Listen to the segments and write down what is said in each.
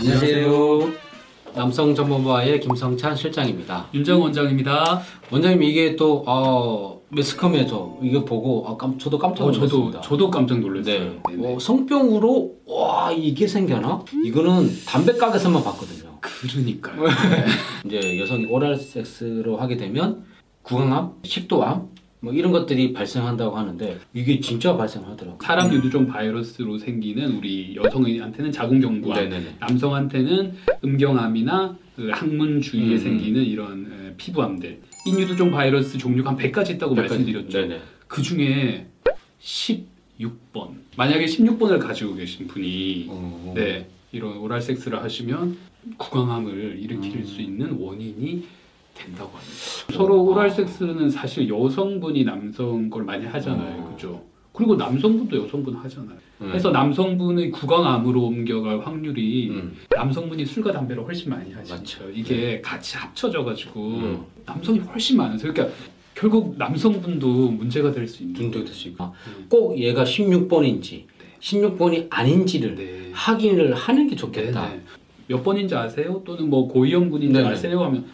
안녕하세요. 남성정보부와의 김성찬 실장입니다. 윤정 원장입니다. 원장님 이게 또 어, 매스컴에서 이거 보고 아, 깜, 저도 깜짝 어, 놀랐습니다. 저도 저도 깜짝 놀랐어요. 네. 네네. 어, 성병으로 와 이게 생겨나? 이거는 담배 가게에서만 봤거든요. 그러니까요. 이제 여성이 오랄 섹스로 하게 되면 구강암, 식도암 뭐 이런 것들이 발생한다고 하는데 이게 진짜 발생하더라고요. 사람 유두종 바이러스로 생기는 우리 여성한테는 자궁경부암, 네네네. 남성한테는 음경암이나 그 항문 주위에 음. 생기는 이런 에, 피부암들. 인유두종 바이러스 종류가 한 100가지 있다고 말씀드렸죠. 네네. 그 중에 16번. 만약에 16번을 가지고 계신 분이 어, 네, 이런 오랄 섹스를 하시면 구강암을 일으킬 음. 수 있는 원인이 된다고 합니다. 서로 오랄 섹스는 사실 여성분이 남성 걸 많이 하잖아요. 어. 그죠? 그리고 남성분도 여성분 하잖아요. 음. 그래서 남성분의 구강암으로 옮겨갈 확률이 음. 남성분이 술과 담배를 훨씬 많이 하시죠. 맞죠. 이게 같이 합쳐져가지고 음. 남성이 훨씬 많아서 그러니까 결국 남성분도 문제가 될 수 있는 눈도 될수 있고 음. 꼭 얘가 16번인지 16번이 아닌지를 네. 확인을 하는 게 좋겠다. 네네. 몇 번인지 아세요? 또는 뭐 고위험군인지 네네. 아세요? 하면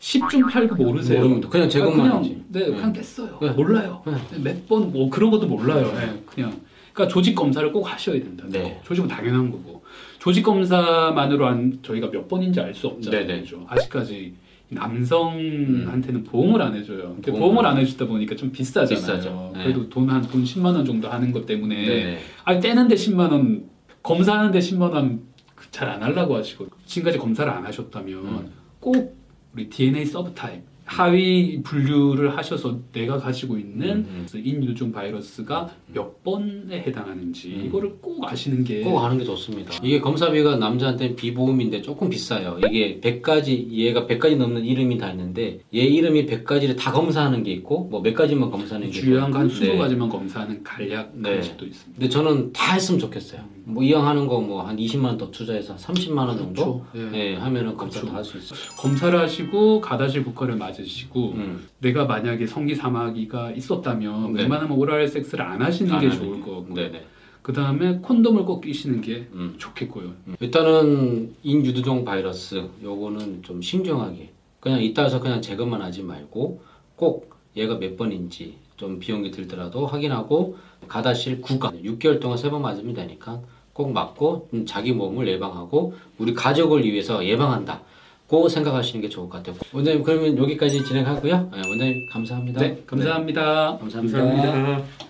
10중 8구 모르세요? 모릅니다. 그냥 제 아, 것만 그냥. 네, 네. 그냥 깼어요. 네. 몰라요. 네. 몇번 뭐 그런 것도 몰라요. 네, 그냥 그러니까 조직 검사를 꼭 하셔야 된다. 네. 조직은 당연한 거고 조직 검사만으로 한 저희가 몇 번인지 알 수 없잖아요. 네네. 아직까지 남성한테는 보험을 안 해줘요. 근데 보험을 보험을 안안 해주다 보니까 좀 비싸잖아요. 비싸죠. 네. 그래도 돈 한 돈 10만 원 정도 하는 것 때문에 네네. 아니 떼는데 10만 원 검사하는데 10만 원 잘 안 하려고 하시고 지금까지 검사를 안 하셨다면 음. 꼭 우리 DNA 서브타입 하위 분류를 하셔서 내가 가지고 있는 음, 그 인유종 바이러스가 몇 번에 해당하는지 음. 이거를 꼭 아시는 게꼭 하는 게 좋습니다. 이게 검사비가 남자한테는 비보험인데 조금 비싸요. 이게 100가지, 얘가 100가지 넘는 이름이 다 있는데 얘 이름이 100가지를 다 검사하는 게 있고 뭐 몇 가지만 검사하는 게 주요한 거한 있고. 네. 20가지만 검사하는 간략 네. 간식도 있습니다. 근데 저는 다 했으면 좋겠어요. 뭐 이왕 하는 거 뭐 한 20만 원 더 투자해서 30만 원 정도 그렇죠. 예, 하면은 검사 그렇죠. 다할 수 있어요. 검사를 하시고 가다실 복화를 맞 으시고 음. 내가 만약에 성기 사마귀가 있었다면 네. 웬만하면 오랄 섹스를 안 하시는 안 게 좋을 게. 거고 네네. 그 다음에 콘돔을 꼭 끼시는 게 음. 좋겠고요. 일단은 인유두종 바이러스 요거는 좀 신중하게 그냥 이따 해서 그냥 제거만 하지 말고 꼭 얘가 몇 번인지 좀 비용이 들더라도 확인하고 가다실 구강 6개월 동안 세 번 맞으면 되니까 꼭 맞고 음, 자기 몸을 예방하고 우리 가족을 위해서 예방한다. 고 생각하시는 게 좋을 것 같아요. 원장님 그러면 여기까지 진행하고요. 네, 원장님 감사합니다. 네, 감사합니다. 감사합니다. 감사합니다.